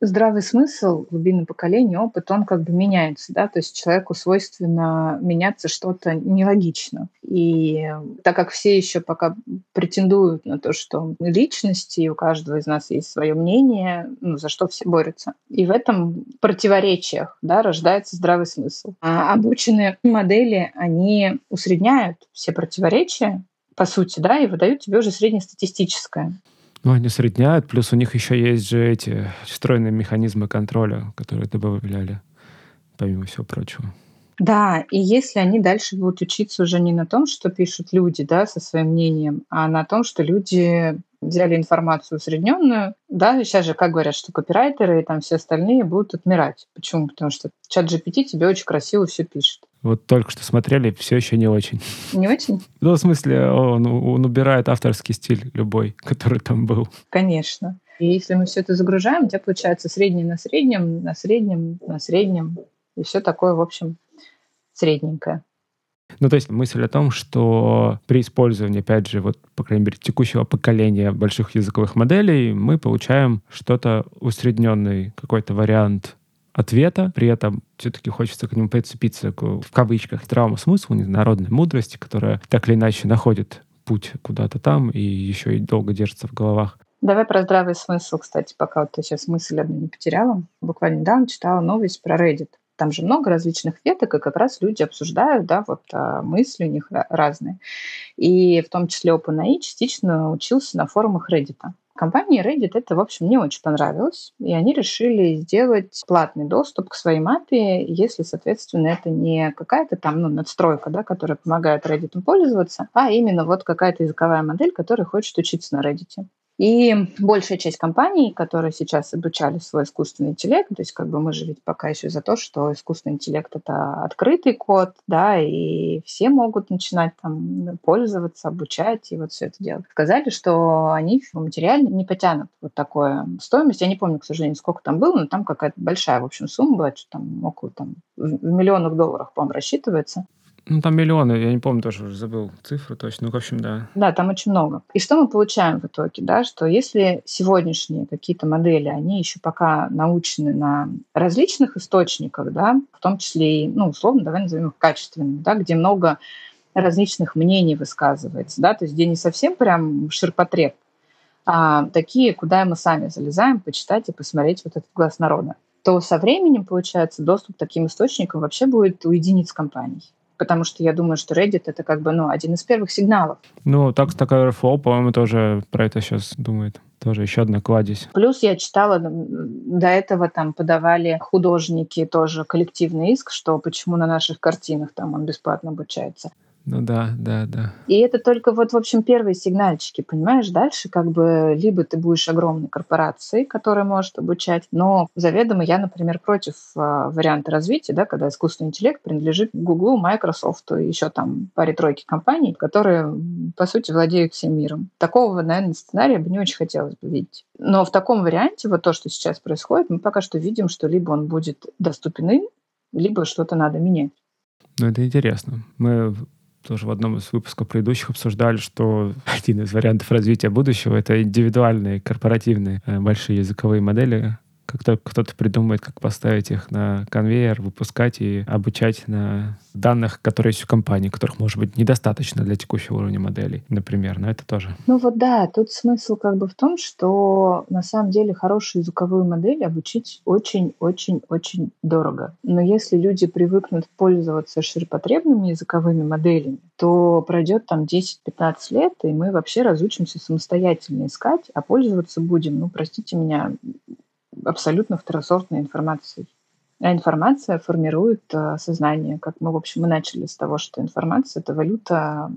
здравый смысл, глубины поколения, опыт, он как бы меняется, да, то есть человеку свойственно меняться что-то нелогично. И так как все еще пока претендуют на то, что личности, у каждого из нас есть свое мнение, ну, за что все борются. И в этом противоречиях да, рождается здравый смысл. А обученные модели, они усредняют все противоречия, по сути, да, и выдают тебе уже среднестатистическое. Ну, они средняют, плюс у них еще есть же эти встроенные механизмы контроля, которые добавляли, помимо всего прочего. Да, и если они дальше будут учиться уже не на том, что пишут люди, да, со своим мнением, а на том, что люди взяли информацию усредненную, да, сейчас же, как говорят, что копирайтеры и там все остальные будут отмирать. Почему? Потому что чат GPT тебе очень красиво все пишет. Вот только что смотрели, все еще не очень. Не очень? Ну, в смысле, он, он убирает авторский стиль любой, который там был. Конечно. И если мы все это загружаем, у тебя получается средний на среднем, на среднем, на среднем. И все такое, в общем, средненькое. Ну, то есть мысль о том, что при использовании, опять же, вот, по крайней мере, текущего поколения больших языковых моделей, мы получаем что-то усредненный какой-то вариант ответа, при этом все-таки хочется к нему прицепиться к, в кавычках здравому смыслу, не народной мудрости, которая так или иначе находит путь куда-то там и еще и долго держится в головах. Давай про здравый смысл, кстати, пока вот ты сейчас мысль одну не потеряла. Буквально недавно читала новость про Reddit. Там же много различных веток, и как раз люди обсуждают, да, вот а, мысли у них разные. И в том числе OpenAI частично учился на форумах Reddit. Компании Reddit это, в общем, не очень понравилось, и они решили сделать платный доступ к своим API, если, соответственно, это не какая-то там ну, надстройка, да, которая помогает Reddit пользоваться, а именно вот какая-то языковая модель, которая хочет учиться на Reddit. И большая часть компаний, которые сейчас обучали свой искусственный интеллект, то есть как бы мы же ведь пока еще за то, что искусственный интеллект это открытый код, да, и все могут начинать там пользоваться, обучать и вот все это делать. Сказали, что они материально не потянут вот такое стоимость. Я не помню, к сожалению, сколько там было, но там какая-то большая, в общем, сумма была, что там около там в миллионах долларов, по-моему, рассчитывается. Ну, там миллионы, я не помню, тоже уже забыл цифру точно. Ну, в общем, да. Да, там очень много. И что мы получаем в итоге, да, что если сегодняшние какие-то модели, они еще пока научены на различных источниках, да, в том числе и, ну, условно, давай назовем их качественными, да, где много различных мнений высказывается, да, то есть где не совсем прям ширпотреб, а такие, куда мы сами залезаем, почитать и посмотреть вот этот глаз народа, то со временем, получается, доступ к таким источникам вообще будет у единиц компаний потому что я думаю, что Reddit это как бы ну, один из первых сигналов. Ну, так Stack Overflow, по-моему, тоже про это сейчас думает. Тоже еще одна кладезь. Плюс я читала, до этого там подавали художники тоже коллективный иск, что почему на наших картинах там он бесплатно обучается. Ну да, да, да. И это только вот, в общем, первые сигнальчики, понимаешь? Дальше как бы либо ты будешь огромной корпорацией, которая может обучать, но заведомо я, например, против а, варианта развития, да, когда искусственный интеллект принадлежит Google, Microsoft и еще там паре-тройки компаний, которые, по сути, владеют всем миром. Такого, наверное, сценария бы не очень хотелось бы видеть. Но в таком варианте, вот то, что сейчас происходит, мы пока что видим, что либо он будет доступен им, либо что-то надо менять. Ну, это интересно. Мы тоже в одном из выпусков предыдущих обсуждали, что один из вариантов развития будущего — это индивидуальные, корпоративные э, большие языковые модели, как только кто-то придумает, как поставить их на конвейер, выпускать и обучать на данных, которые есть у компании, которых, может быть, недостаточно для текущего уровня моделей, например, но это тоже. Ну вот да, тут смысл как бы в том, что на самом деле хорошую языковую модель обучить очень-очень-очень дорого. Но если люди привыкнут пользоваться ширпотребными языковыми моделями, то пройдет там 10-15 лет, и мы вообще разучимся самостоятельно искать, а пользоваться будем, ну, простите меня, абсолютно второсортной информацией. А информация формирует э, сознание. Как мы, в общем, мы начали с того, что информация — это валюта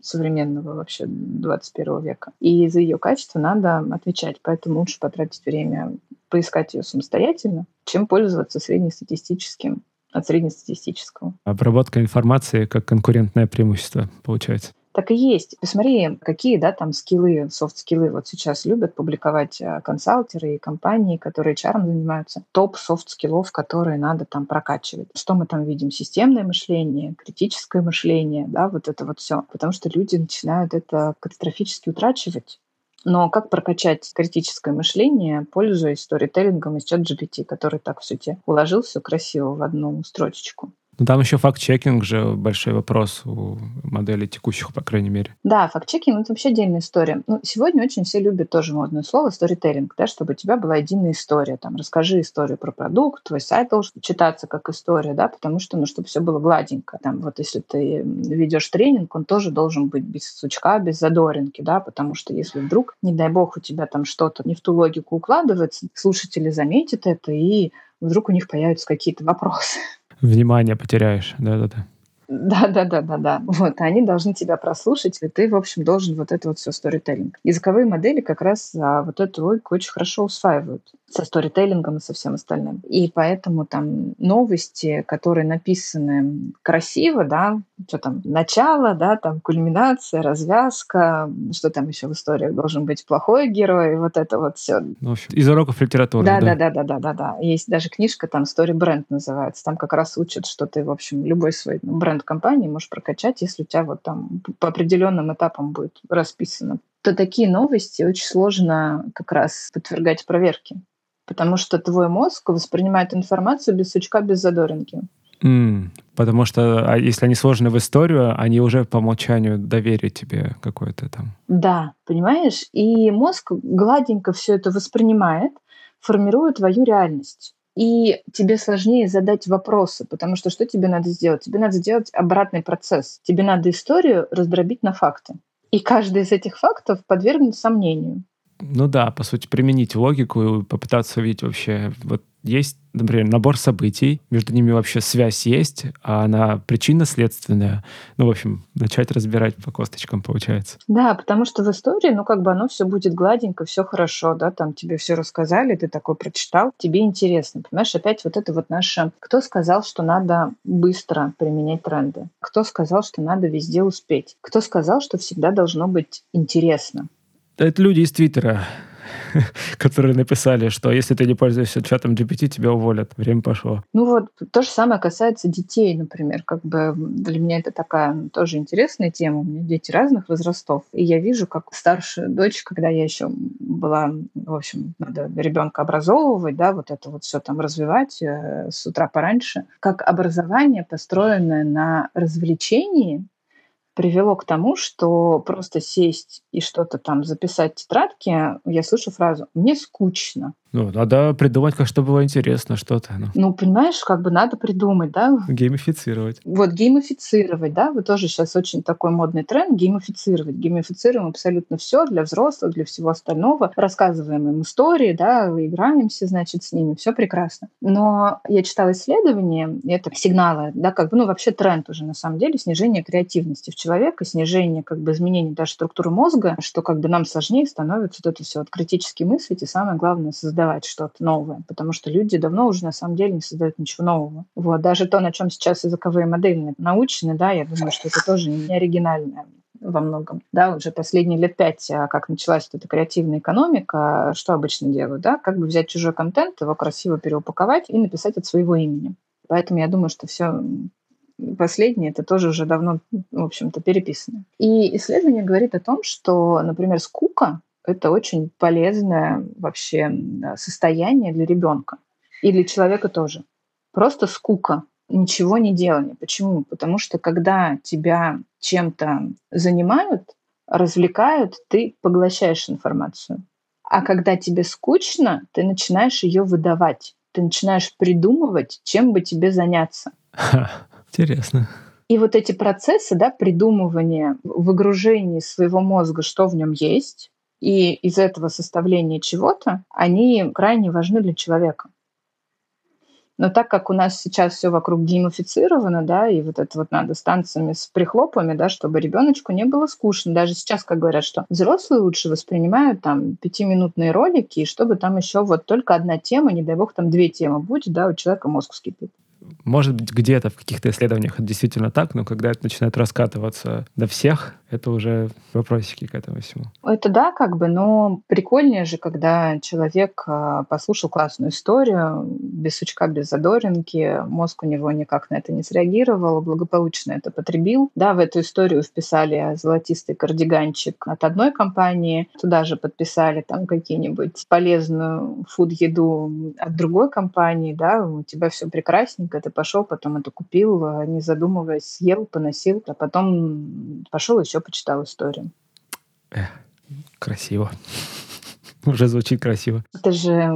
современного вообще 21 века. И за ее качество надо отвечать. Поэтому лучше потратить время поискать ее самостоятельно, чем пользоваться среднестатистическим от среднестатистического. Обработка информации как конкурентное преимущество получается. Так и есть. Посмотри, какие, да, там скиллы, софт-скиллы вот сейчас любят публиковать а, консалтеры и компании, которые HR занимаются. Топ софт-скиллов, которые надо там прокачивать. Что мы там видим? Системное мышление, критическое мышление, да, вот это вот все. Потому что люди начинают это катастрофически утрачивать. Но как прокачать критическое мышление, пользуясь сторителлингом из чат GPT, который так все тебе уложил все красиво в одну строчечку? Ну, там еще факт-чекинг же большой вопрос у моделей текущих, по крайней мере. Да, факт-чекинг — это вообще отдельная история. Ну, сегодня очень все любят тоже модное слово сторителлинг, да, чтобы у тебя была единая история. Там, расскажи историю про продукт, твой сайт должен читаться как история, да, потому что, ну, чтобы все было гладенько. Там, вот если ты ведешь тренинг, он тоже должен быть без сучка, без задоринки, да, потому что если вдруг, не дай бог, у тебя там что-то не в ту логику укладывается, слушатели заметят это, и вдруг у них появятся какие-то вопросы. Внимание потеряешь, да-да-да. Да, да, да, да, да. Вот, они должны тебя прослушать, и ты, в общем, должен вот это вот все сторителлинг. Языковые модели как раз а, вот эту логику очень хорошо усваивают со сторителлингом и со всем остальным. И поэтому там новости, которые написаны красиво, да, что там, начало, да, там кульминация, развязка, что там еще в историях должен быть плохой герой, вот это вот все. Ну, в общем, из уроков литературы, да? Да, да, да, да, да, да. Есть даже книжка, там, Story Brand называется, там как раз учат, что ты, в общем, любой свой бренд компании можешь прокачать, если у тебя вот там по определенным этапам будет расписано то такие новости очень сложно как раз подвергать проверке потому что твой мозг воспринимает информацию без сучка, без задоринки. Mm, потому что а если они сложены в историю, они уже по умолчанию доверят тебе какое-то там. Да, понимаешь? И мозг гладенько все это воспринимает, формирует твою реальность. И тебе сложнее задать вопросы, потому что что тебе надо сделать? Тебе надо сделать обратный процесс. Тебе надо историю раздробить на факты. И каждый из этих фактов подвергнуть сомнению. Ну да, по сути, применить логику и попытаться увидеть вообще, вот есть, например, набор событий, между ними вообще связь есть, а она причинно-следственная. Ну, в общем, начать разбирать по косточкам получается. Да, потому что в истории, ну, как бы оно все будет гладенько, все хорошо, да, там тебе все рассказали, ты такой прочитал, тебе интересно. Понимаешь, опять вот это вот наше... Кто сказал, что надо быстро применять тренды? Кто сказал, что надо везде успеть? Кто сказал, что всегда должно быть интересно? Это люди из Твиттера, которые написали, что если ты не пользуешься чатом GPT, тебя уволят. Время пошло. Ну вот, то же самое касается детей, например. Как бы для меня это такая тоже интересная тема. У меня дети разных возрастов. И я вижу, как старшая дочь, когда я еще была, в общем, надо ребенка образовывать, да, вот это вот все там развивать э, с утра пораньше, как образование, построенное на развлечении, привело к тому, что просто сесть и что-то там записать в тетрадке, я слышу фразу «мне скучно». Ну, надо придумать, как чтобы было интересно что-то. Ну. ну, понимаешь, как бы надо придумать, да? Геймифицировать. Вот, геймифицировать, да? Вот тоже сейчас очень такой модный тренд – геймифицировать. Геймифицируем абсолютно все для взрослых, для всего остального. Рассказываем им истории, да, играемся, значит, с ними, все прекрасно. Но я читала исследования, и это сигналы, да, как бы, ну, вообще тренд уже на самом деле, снижение креативности в человека, снижение, как бы, изменения даже структуры мозга, что как бы нам сложнее становится вот это все вот критически мыслить и самое главное создать создавать что-то новое, потому что люди давно уже на самом деле не создают ничего нового. Вот, даже то, на чем сейчас языковые модели научены, да, я думаю, что это тоже не оригинальное во многом. Да, уже последние лет пять, а, как началась вот эта креативная экономика, что обычно делают, да, как бы взять чужой контент, его красиво переупаковать и написать от своего имени. Поэтому я думаю, что все последнее, это тоже уже давно, в общем-то, переписано. И исследование говорит о том, что, например, скука это очень полезное вообще состояние для ребенка и для человека тоже. Просто скука, ничего не делание. Почему? Потому что когда тебя чем-то занимают, развлекают, ты поглощаешь информацию. А когда тебе скучно, ты начинаешь ее выдавать. Ты начинаешь придумывать, чем бы тебе заняться. Интересно. И вот эти процессы, да, придумывания, выгружения своего мозга, что в нем есть, и из этого составления чего-то, они крайне важны для человека. Но так как у нас сейчас все вокруг геймифицировано, да, и вот это вот надо с танцами, с прихлопами, да, чтобы ребеночку не было скучно. Даже сейчас, как говорят, что взрослые лучше воспринимают там пятиминутные ролики, и чтобы там еще вот только одна тема, не дай бог, там две темы будет, да, у человека мозг вскипит. Может быть, где-то в каких-то исследованиях это действительно так, но когда это начинает раскатываться до всех, это уже вопросики к этому всему. Это да, как бы, но прикольнее же, когда человек а, послушал классную историю, без сучка, без задоринки, мозг у него никак на это не среагировал, благополучно это потребил. Да, в эту историю вписали золотистый кардиганчик от одной компании, туда же подписали там какие-нибудь полезную фуд-еду от другой компании, да, у тебя все прекрасненько, ты пошел, потом это купил, а, не задумываясь, съел, поносил, а потом пошел еще почитал историю. Эх, красиво. Уже звучит красиво. Это же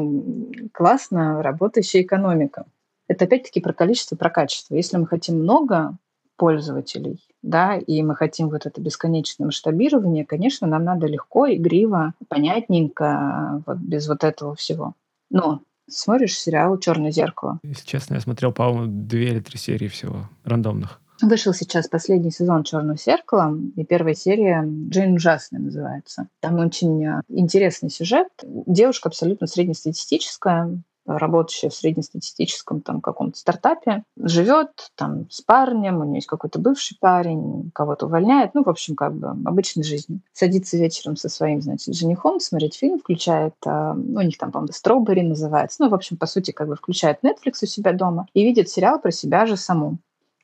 классно работающая экономика. Это опять-таки про количество, про качество. Если мы хотим много пользователей, да, и мы хотим вот это бесконечное масштабирование, конечно, нам надо легко, игриво, понятненько, вот без вот этого всего. Но смотришь сериал «Черное зеркало». Если честно, я смотрел, по-моему, две или три серии всего рандомных. Вышел сейчас последний сезон «Черного зеркала», и первая серия «Джейн ужасная» называется. Там очень э, интересный сюжет. Девушка абсолютно среднестатистическая, работающая в среднестатистическом там каком-то стартапе, живет там с парнем, у нее есть какой-то бывший парень, кого-то увольняет, ну, в общем, как бы обычной жизни. Садится вечером со своим, значит, женихом смотреть фильм, включает, э, ну, у них там, по-моему, Strawberry называется, ну, в общем, по сути, как бы включает Netflix у себя дома и видит сериал про себя же саму.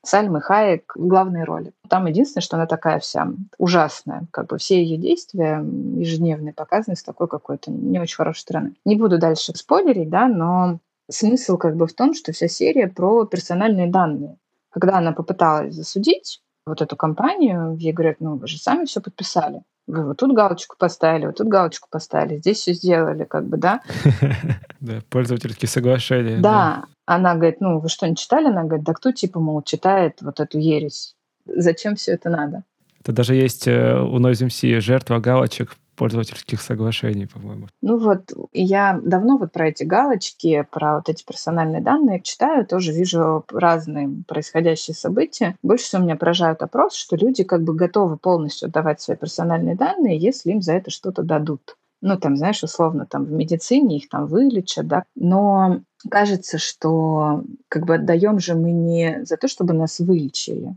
Сальмы Хаек в главной роли. Там единственное, что она такая вся ужасная. Как бы все ее действия ежедневные показаны с такой какой-то не очень хорошей стороны. Не буду дальше спойлерить, да, но смысл как бы в том, что вся серия про персональные данные. Когда она попыталась засудить вот эту компанию, ей говорят, ну вы же сами все подписали. Вы вот тут галочку поставили, вот тут галочку поставили, здесь все сделали, как бы, да? Да, пользовательские соглашения. Да, она говорит, ну, вы что, не читали? Она говорит, да кто, типа, мол, читает вот эту ересь? Зачем все это надо? Это даже есть э, у NoiseMC жертва галочек пользовательских соглашений, по-моему. Ну вот, я давно вот про эти галочки, про вот эти персональные данные читаю, тоже вижу разные происходящие события. Больше всего меня поражает опрос, что люди как бы готовы полностью отдавать свои персональные данные, если им за это что-то дадут ну, там, знаешь, условно, там в медицине их там вылечат, да, но кажется, что как бы отдаем же мы не за то, чтобы нас вылечили,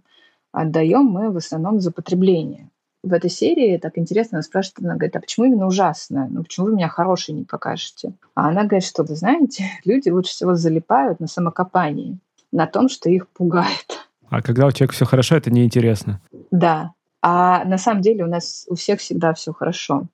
отдаем мы в основном за потребление. В этой серии так интересно, она спрашивает, она говорит, а почему именно ужасное? Ну, почему вы меня хорошей не покажете? А она говорит, что, вы знаете, люди лучше всего залипают на самокопании, на том, что их пугает. А когда у человека все хорошо, это неинтересно. Да. А на самом деле у нас у всех всегда все хорошо.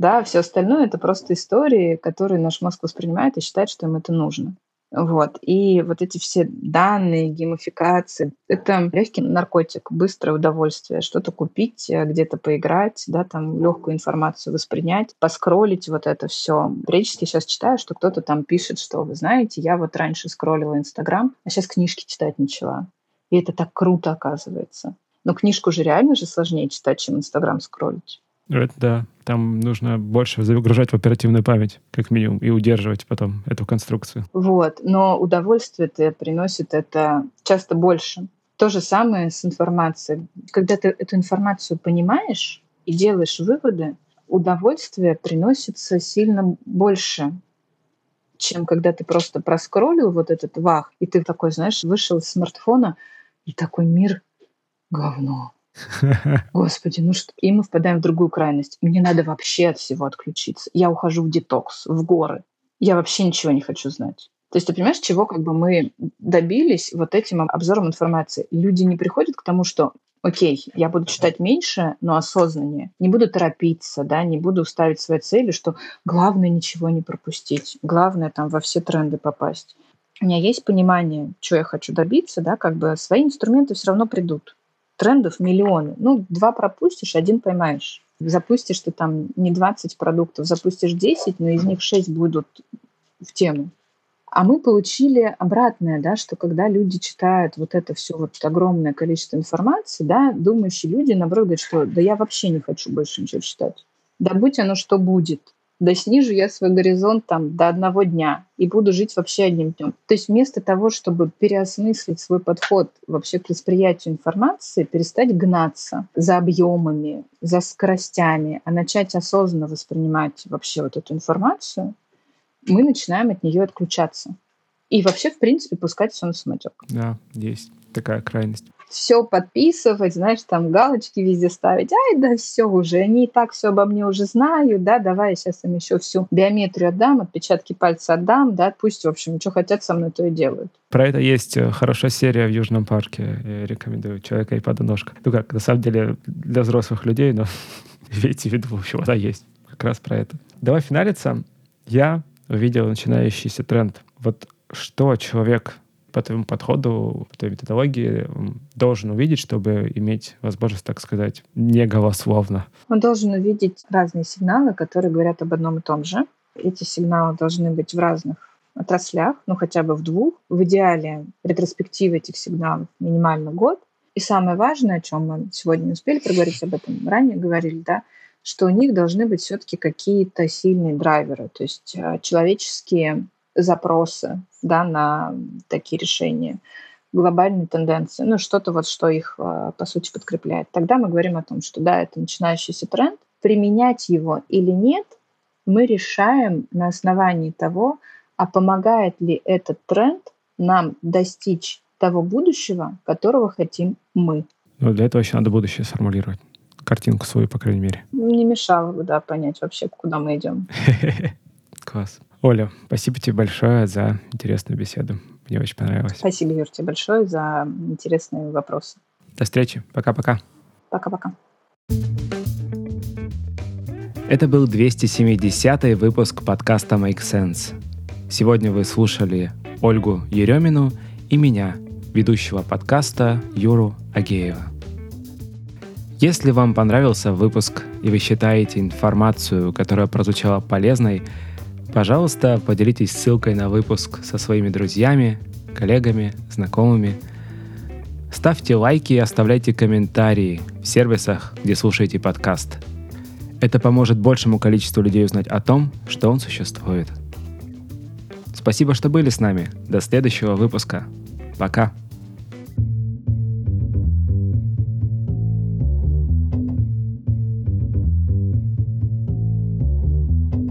Да, все остальное это просто истории, которые наш мозг воспринимает и считает, что им это нужно. Вот. И вот эти все данные, геймификации, это легкий наркотик, быстрое удовольствие, что-то купить, э, где-то поиграть, да, там легкую информацию воспринять, поскролить вот это все. Периодически сейчас читаю, что кто-то там пишет, что, вы знаете, я вот раньше скроллила Инстаграм, а сейчас книжки читать начала. И это так круто оказывается. Но книжку же реально же сложнее читать, чем Инстаграм скроллить. Это да. Там нужно больше загружать в оперативную память, как минимум, и удерживать потом эту конструкцию. Вот. Но удовольствие-то приносит это часто больше. То же самое с информацией. Когда ты эту информацию понимаешь и делаешь выводы, удовольствие приносится сильно больше, чем когда ты просто проскроллил вот этот вах, и ты такой, знаешь, вышел из смартфона, и такой мир говно Господи, ну что? И мы впадаем в другую крайность. Мне надо вообще от всего отключиться. Я ухожу в детокс, в горы. Я вообще ничего не хочу знать. То есть ты понимаешь, чего как бы мы добились вот этим обзором информации? Люди не приходят к тому, что окей, я буду читать меньше, но осознаннее. Не буду торопиться, да, не буду ставить свои цели, что главное ничего не пропустить, главное там во все тренды попасть. У меня есть понимание, что я хочу добиться, да, как бы свои инструменты все равно придут трендов миллионы. Ну, два пропустишь, один поймаешь. Запустишь ты там не 20 продуктов, запустишь 10, но из них 6 будут в тему. А мы получили обратное, да, что когда люди читают вот это все вот огромное количество информации, да, думающие люди, наоборот, говорят, что да я вообще не хочу больше ничего читать. Да будь оно что будет. Да снижу я свой горизонт там до одного дня и буду жить вообще одним днем. То есть вместо того, чтобы переосмыслить свой подход вообще к восприятию информации, перестать гнаться за объемами, за скоростями, а начать осознанно воспринимать вообще вот эту информацию, мы начинаем от нее отключаться. И вообще, в принципе, пускать все на самотек. Да, есть такая крайность все подписывать, знаешь, там галочки везде ставить. Ай, да все уже, они и так все обо мне уже знают, да, давай я сейчас им еще всю биометрию отдам, отпечатки пальца отдам, да, пусть, в общем, что хотят со мной, то и делают. Про это есть э, хорошая серия в Южном парке, я рекомендую, «Человека и подножка». Ну как, на самом деле, для взрослых людей, но имейте в виду, в общем, она есть как раз про это. Давай финалиться. Я увидел начинающийся тренд. Вот что человек по твоему подходу, по твоей методологии должен увидеть, чтобы иметь возможность, так сказать, не голословно? Он должен увидеть разные сигналы, которые говорят об одном и том же. Эти сигналы должны быть в разных отраслях, ну хотя бы в двух. В идеале ретроспектива этих сигналов минимально год. И самое важное, о чем мы сегодня не успели проговорить, об этом ранее говорили, да, что у них должны быть все-таки какие-то сильные драйверы, то есть э, человеческие запросы да, на такие решения, глобальные тенденции, ну что-то вот, что их а, по сути подкрепляет. Тогда мы говорим о том, что да, это начинающийся тренд, применять его или нет, мы решаем на основании того, а помогает ли этот тренд нам достичь того будущего, которого хотим мы. Ну, для этого еще надо будущее сформулировать. Картинку свою, по крайней мере. Не мешало бы, да, понять вообще, куда мы идем. Класс. Оля, спасибо тебе большое за интересную беседу. Мне очень понравилось. Спасибо, Юр, тебе большое за интересные вопросы. До встречи. Пока-пока. Пока-пока. Это был 270 выпуск подкаста Make Sense. Сегодня вы слушали Ольгу Еремину и меня, ведущего подкаста Юру Агеева. Если вам понравился выпуск и вы считаете информацию, которая прозвучала полезной, Пожалуйста, поделитесь ссылкой на выпуск со своими друзьями, коллегами, знакомыми. Ставьте лайки и оставляйте комментарии в сервисах, где слушаете подкаст. Это поможет большему количеству людей узнать о том, что он существует. Спасибо, что были с нами. До следующего выпуска. Пока.